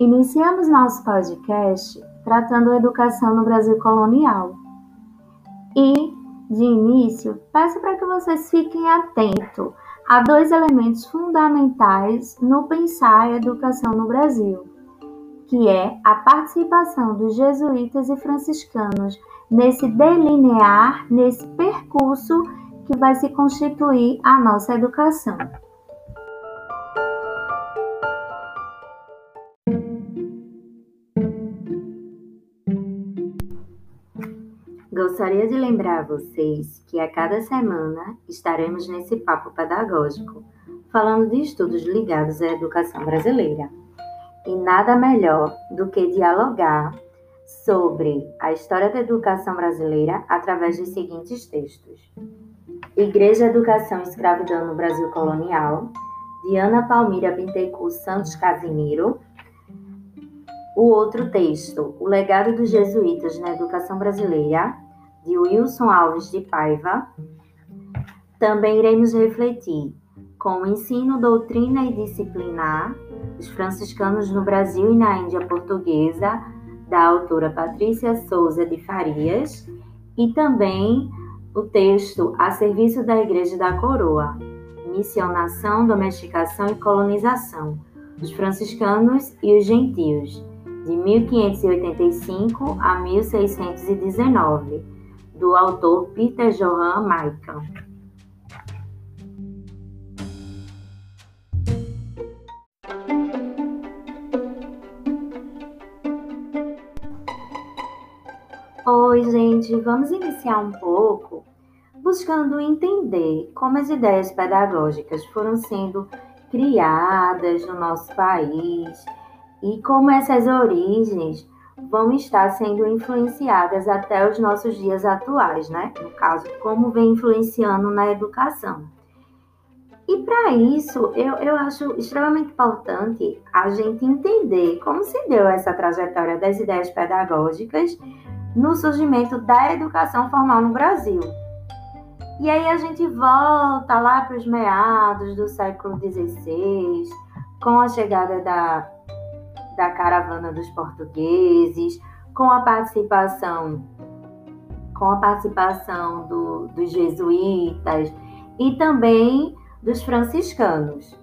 Iniciamos nosso podcast tratando a educação no Brasil colonial. E, de início, peço para que vocês fiquem atentos a dois elementos fundamentais no pensar a educação no Brasil, que é a participação dos jesuítas e franciscanos nesse delinear, nesse percurso que vai se constituir a nossa educação. Gostaria de lembrar a vocês que a cada semana estaremos nesse papo pedagógico, falando de estudos ligados à educação brasileira. E nada melhor do que dialogar sobre a história da educação brasileira através dos seguintes textos: Igreja, Educação e Escravidão no Brasil Colonial, de Ana Palmira Bittencourt Santos Casimiro. O outro texto, O Legado dos Jesuítas na Educação Brasileira, de Wilson Alves de Paiva. Também iremos refletir com o ensino, doutrina e disciplinar dos franciscanos no Brasil e na Índia Portuguesa, da autora Patrícia Souza de Farias, e também o texto A Serviço da Igreja da Coroa, Missionação, Domesticação e Colonização, dos franciscanos e os gentios, de 1585 a 1619 do autor Peter Johann Michael. Oi, gente, vamos iniciar um pouco buscando entender como as ideias pedagógicas foram sendo criadas no nosso país e como essas origens vão estar sendo influenciadas até os nossos dias atuais, né? No caso, como vem influenciando na educação. E para isso, eu, eu acho extremamente importante a gente entender como se deu essa trajetória das ideias pedagógicas no surgimento da educação formal no Brasil. E aí a gente volta lá para os meados do século XVI, com a chegada da da caravana dos portugueses, com a participação com a participação do, dos jesuítas e também dos franciscanos.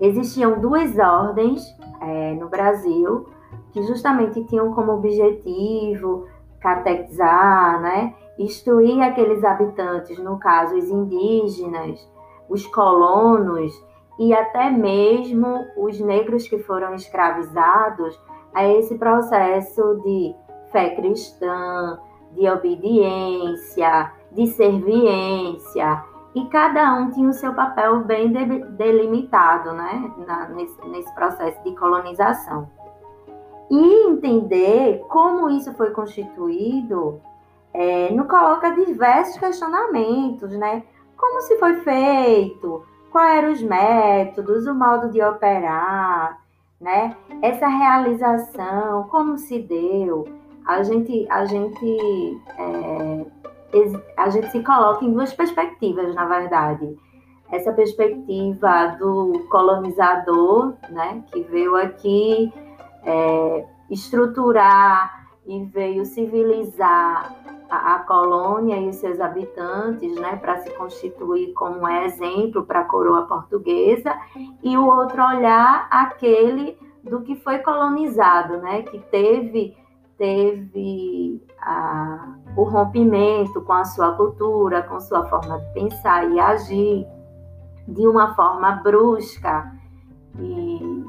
Existiam duas ordens é, no Brasil que justamente tinham como objetivo catequizar, né, instruir aqueles habitantes, no caso os indígenas, os colonos, e até mesmo os negros que foram escravizados a esse processo de fé cristã, de obediência, de serviência, e cada um tinha o seu papel bem delimitado né, Na, nesse, nesse processo de colonização. E entender como isso foi constituído é, nos coloca diversos questionamentos, né? Como se foi feito, quais eram os métodos, o modo de operar, né? Essa realização, como se deu. A gente, a gente, é, a gente se coloca em duas perspectivas, na verdade. Essa perspectiva do colonizador, né, que veio aqui é, estruturar e veio civilizar a, a colônia e seus habitantes, né, para se constituir como exemplo para a coroa portuguesa, e o outro olhar aquele do que foi colonizado, né, que teve teve o rompimento com a sua cultura, com sua forma de pensar e agir de uma forma brusca e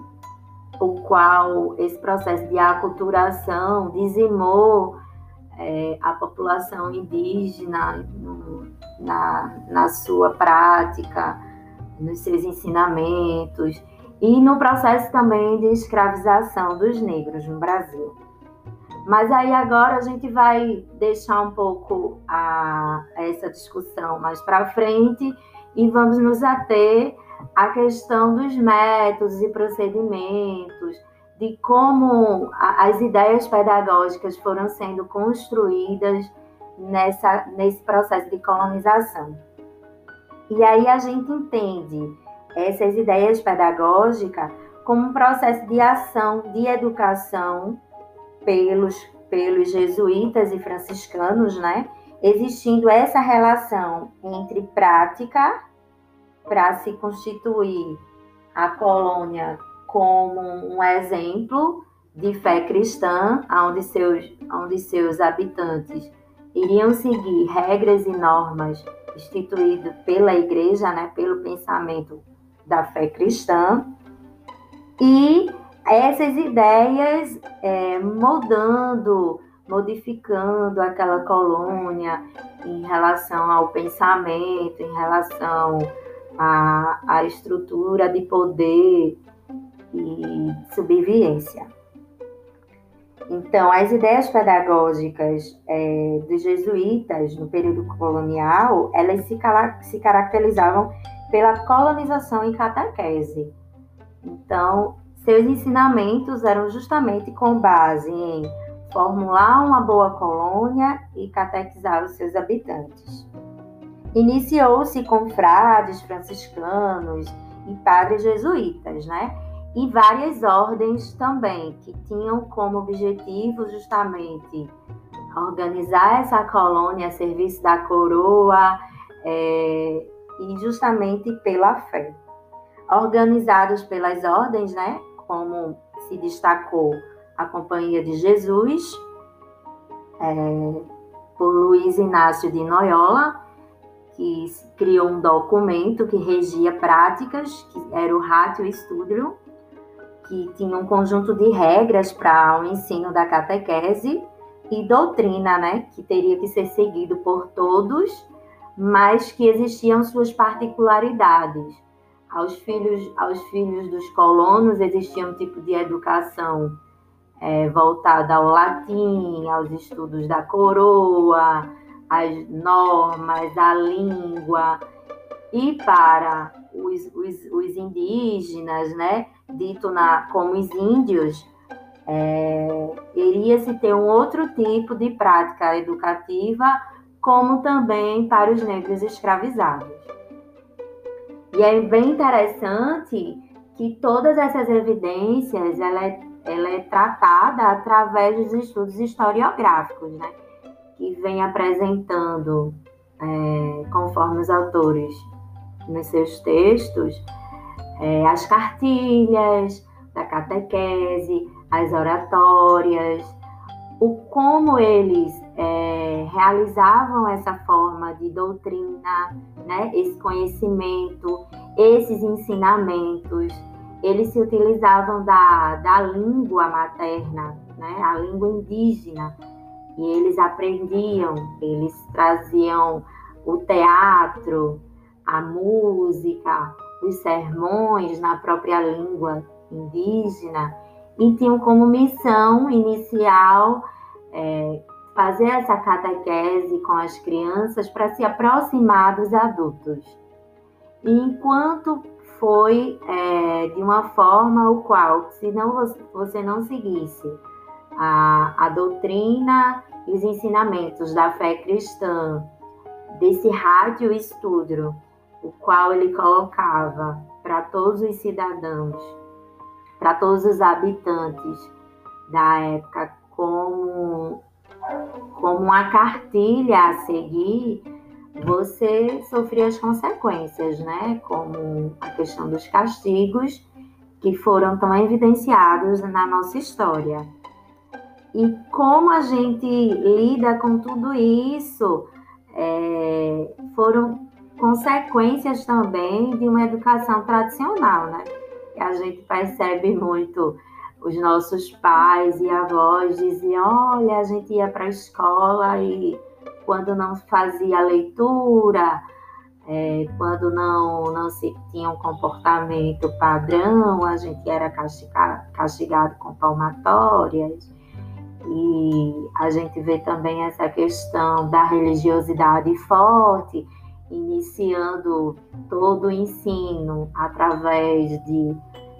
o qual esse processo de aculturação dizimou é, a população indígena no, na, na sua prática, nos seus ensinamentos e no processo também de escravização dos negros no Brasil. Mas aí agora a gente vai deixar um pouco a, essa discussão mais para frente e vamos nos ater à questão dos métodos e procedimentos, de como as ideias pedagógicas foram sendo construídas nessa, nesse processo de colonização. E aí a gente entende essas ideias pedagógicas como um processo de ação, de educação pelos, pelos jesuítas e franciscanos, né? Existindo essa relação entre prática para se constituir a colônia como um exemplo de fé cristã, onde seus, onde seus habitantes iriam seguir regras e normas instituídas pela igreja, né, pelo pensamento da fé cristã, e essas ideias é, moldando, modificando aquela colônia em relação ao pensamento, em relação à, à estrutura de poder e subvivência. Então, as ideias pedagógicas é, dos jesuítas no período colonial, elas se, se caracterizavam pela colonização e catequese. Então, seus ensinamentos eram justamente com base em formular uma boa colônia e catequizar os seus habitantes. Iniciou-se com frades franciscanos e padres jesuítas, né? E várias ordens também, que tinham como objetivo justamente organizar essa colônia a serviço da coroa é, e justamente pela fé organizados pelas ordens, né? Como se destacou a Companhia de Jesus, é, por Luiz Inácio de Noyola, que criou um documento que regia práticas, que era o Ratio Studium, que tinha um conjunto de regras para o ensino da catequese e doutrina, né, que teria que ser seguido por todos, mas que existiam suas particularidades. Aos filhos, aos filhos dos colonos existia um tipo de educação é, voltada ao latim, aos estudos da coroa, às normas, à língua. E para os, os, os indígenas, né, dito na, como os índios, é, iria-se ter um outro tipo de prática educativa, como também para os negros escravizados. E é bem interessante que todas essas evidências ela é, ela é tratada através dos estudos historiográficos, né? que vem apresentando, é, conforme os autores nos seus textos, é, as cartilhas da catequese, as oratórias, o como eles é, realizavam essa forma de doutrina, né, esse conhecimento, esses ensinamentos, eles se utilizavam da, da língua materna, né, a língua indígena, e eles aprendiam, eles traziam o teatro, a música, os sermões na própria língua indígena e tinham como missão inicial é, fazer essa catequese com as crianças para se aproximar dos adultos. E enquanto foi é, de uma forma o qual, se não você não seguisse a, a doutrina e os ensinamentos da fé cristã, desse rádio estudo, o qual ele colocava para todos os cidadãos, para todos os habitantes da época, como, como uma cartilha a seguir, você sofria as consequências, né? Como a questão dos castigos que foram tão evidenciados na nossa história. E como a gente lida com tudo isso é, foram consequências também de uma educação tradicional, né? A gente percebe muito os nossos pais e avós diziam, olha, a gente ia para a escola e quando não fazia leitura, é, quando não, não se tinha um comportamento padrão, a gente era castigado, castigado com palmatórias. E a gente vê também essa questão da religiosidade forte, iniciando todo o ensino através de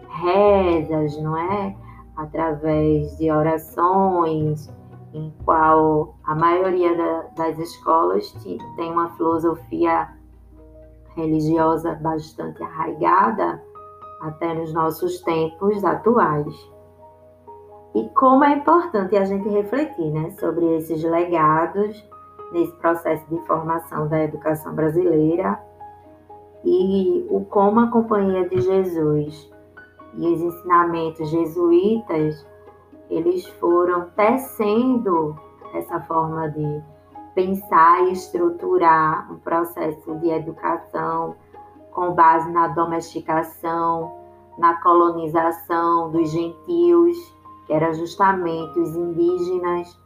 rezas, não é? Através de orações, em qual a maioria da, das escolas tem uma filosofia religiosa bastante arraigada, até nos nossos tempos atuais. E como é importante a gente refletir né, sobre esses legados nesse processo de formação da educação brasileira e o como a Companhia de Jesus e os ensinamentos jesuítas eles foram tecendo essa forma de pensar e estruturar um processo de educação com base na domesticação, na colonização dos gentios, que eram justamente os indígenas,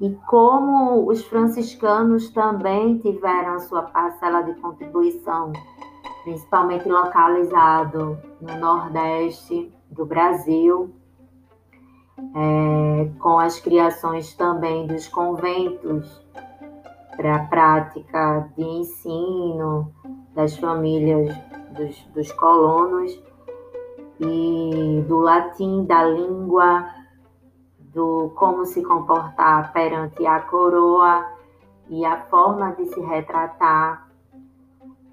e como os franciscanos também tiveram sua parcela de contribuição, principalmente localizado no Nordeste do Brasil, é, com as criações também dos conventos para a prática de ensino das famílias dos, dos colonos e do latim, da língua, do como se comportar perante a coroa e a forma de se retratar.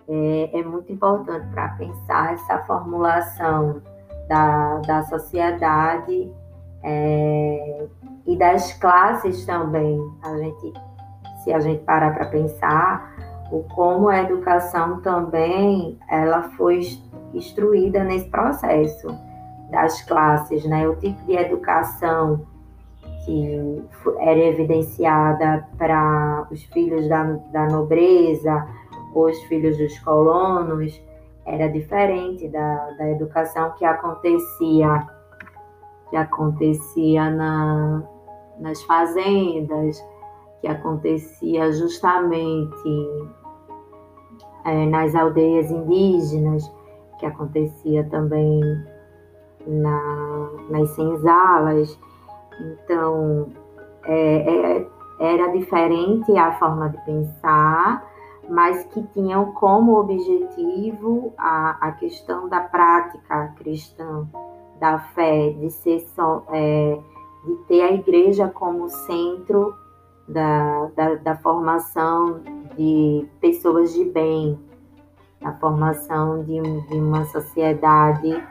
É, é muito importante para pensar essa formulação da, da sociedade é, e das classes também. A gente, se a gente parar para pensar, o como a educação também ela foi instruída nesse processo das classes, né? O tipo de educação que era evidenciada para os filhos da, da nobreza ou os filhos dos colonos era diferente da, da educação que acontecia que acontecia na, nas fazendas, que acontecia justamente é, nas aldeias indígenas, que acontecia também na, nas senzalas. Então, é, é, era diferente a forma de pensar, mas que tinham como objetivo a, a questão da prática cristã, da fé, de ser só, é, de ter a igreja como centro da, da, da formação de pessoas de bem, da formação de, de uma sociedade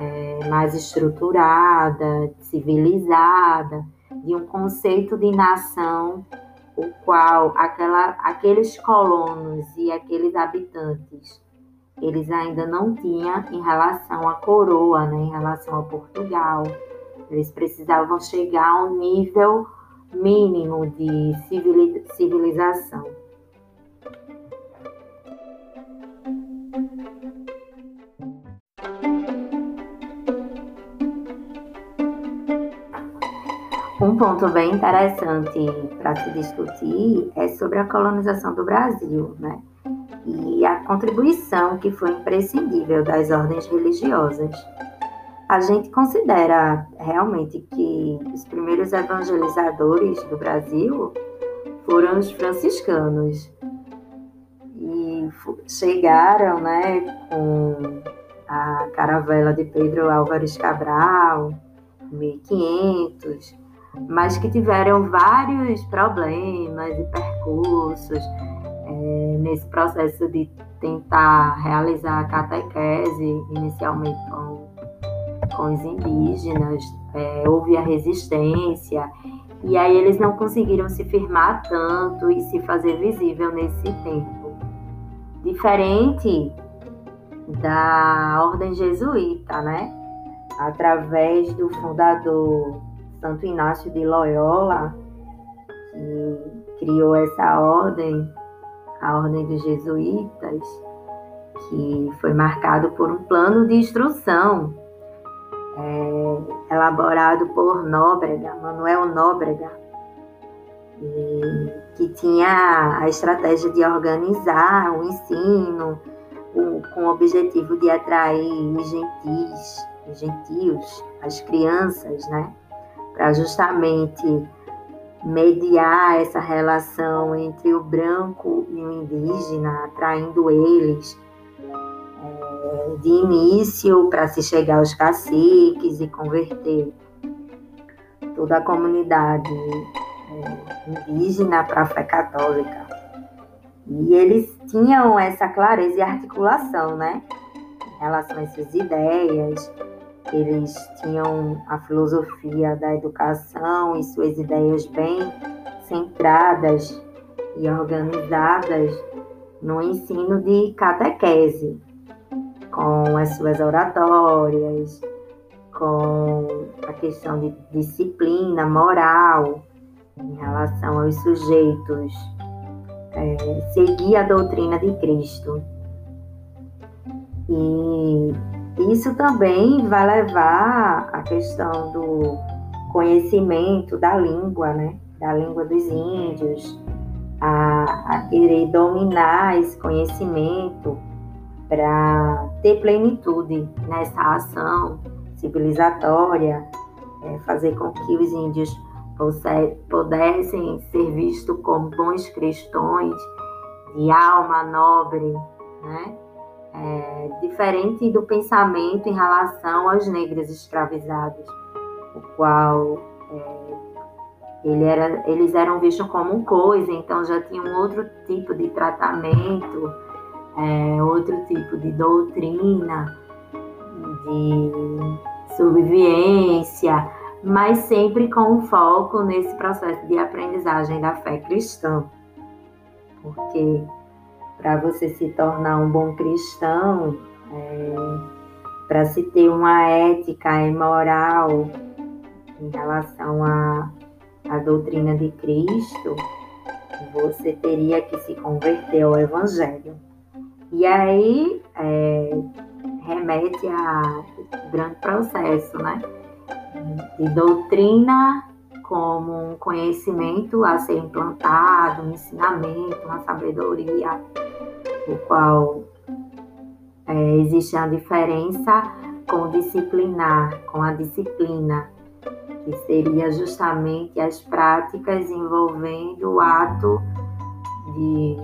é, mais estruturada, civilizada, de um conceito de nação o qual aquela, aqueles colonos e aqueles habitantes eles ainda não tinham em relação à coroa, né, em relação a Portugal. Eles precisavam chegar a um nível mínimo de civilização. Um ponto bem interessante para se discutir é sobre a colonização do Brasil, né? E a contribuição que foi imprescindível das ordens religiosas. A gente considera realmente que os primeiros evangelizadores do Brasil foram os franciscanos. E chegaram, né, com a caravela de Pedro Álvares Cabral, 1500, mas que tiveram vários problemas e percursos é, nesse processo de tentar realizar a catequese, inicialmente com com os indígenas, é, houve a resistência, e aí eles não conseguiram se firmar tanto e se fazer visível nesse tempo. Diferente da ordem jesuíta, né? Através do fundador Santo Inácio de Loyola, que criou essa ordem, a ordem dos jesuítas, que foi marcado por um plano de instrução é, elaborado por Nóbrega, Manuel Nóbrega, que tinha a estratégia de organizar o ensino o, com o objetivo de atrair os gentis, os gentios, as crianças, né, para justamente mediar essa relação entre o branco e o indígena, atraindo eles de início para se chegar aos caciques e converter toda a comunidade é, indígena para a fé católica. E eles tinham essa clareza e articulação, né? relação às suas ideias. Eles tinham a filosofia da educação e suas ideias bem centradas e organizadas no ensino de catequese, com as suas oratórias, com a questão de disciplina moral em relação aos sujeitos, é, seguir a doutrina de Cristo. E isso também vai levar à questão do conhecimento da língua, né? Da língua dos índios, a, a querer dominar esse conhecimento para ter plenitude nessa ação civilizatória, é, fazer com que os índios pudessem ser vistos como bons cristãos de alma nobre, né? É, diferente do pensamento em relação aos negros escravizados, o qual é, ele era, eles eram vistos como coisa, então já tinha um outro tipo de tratamento, é, outro tipo de doutrina, de sobrevivência, mas sempre com um foco nesse processo de aprendizagem da fé cristã. Porque para você se tornar um bom cristão, é, para se ter uma ética e moral em relação à, à doutrina de Cristo, você teria que se converter ao Evangelho. E aí é, remete a grande processo, né? De doutrina como um conhecimento a ser implantado, um ensinamento, uma sabedoria, o qual é, existe a diferença com o disciplinar, com a disciplina, que seria justamente as práticas envolvendo o ato de,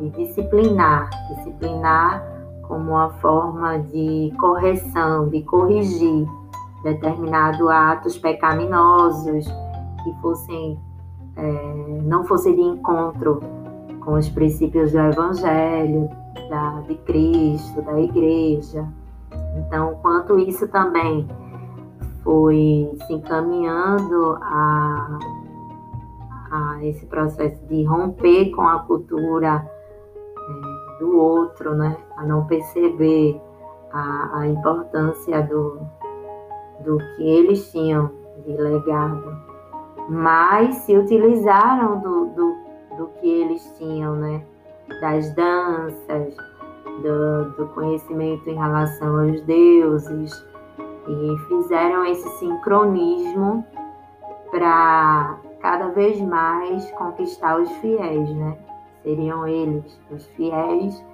de disciplinar, disciplinar como uma forma de correção, de corrigir determinados atos pecaminosos que fossem é, não fossem de encontro com os princípios do Evangelho, da, de Cristo, da Igreja. Então, quanto isso também foi se encaminhando a, a esse processo de romper com a cultura é, do outro, né? a não perceber a, a importância do, do que eles tinham de legado, mas se utilizaram do, do, do que eles tinham, né? das danças, do, do conhecimento em relação aos deuses, e fizeram esse sincronismo para cada vez mais conquistar os fiéis, né? Seriam eles os fiéis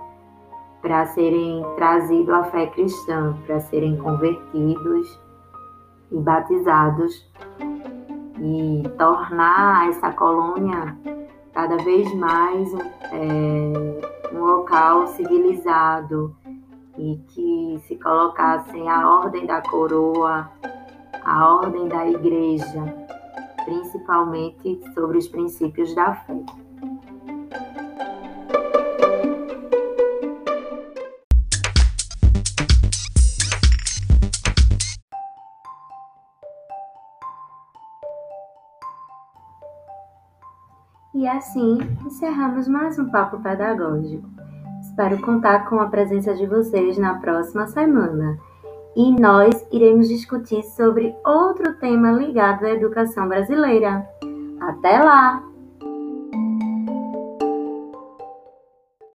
para serem trazidos à fé cristã, para serem convertidos e batizados e tornar essa colônia cada vez mais é, um local civilizado e que se colocassem a ordem da coroa, a ordem da igreja, principalmente sobre os princípios da fé. E assim encerramos mais um papo pedagógico. Espero contar com a presença de vocês na próxima semana. E nós iremos discutir sobre outro tema ligado à educação brasileira. Até lá!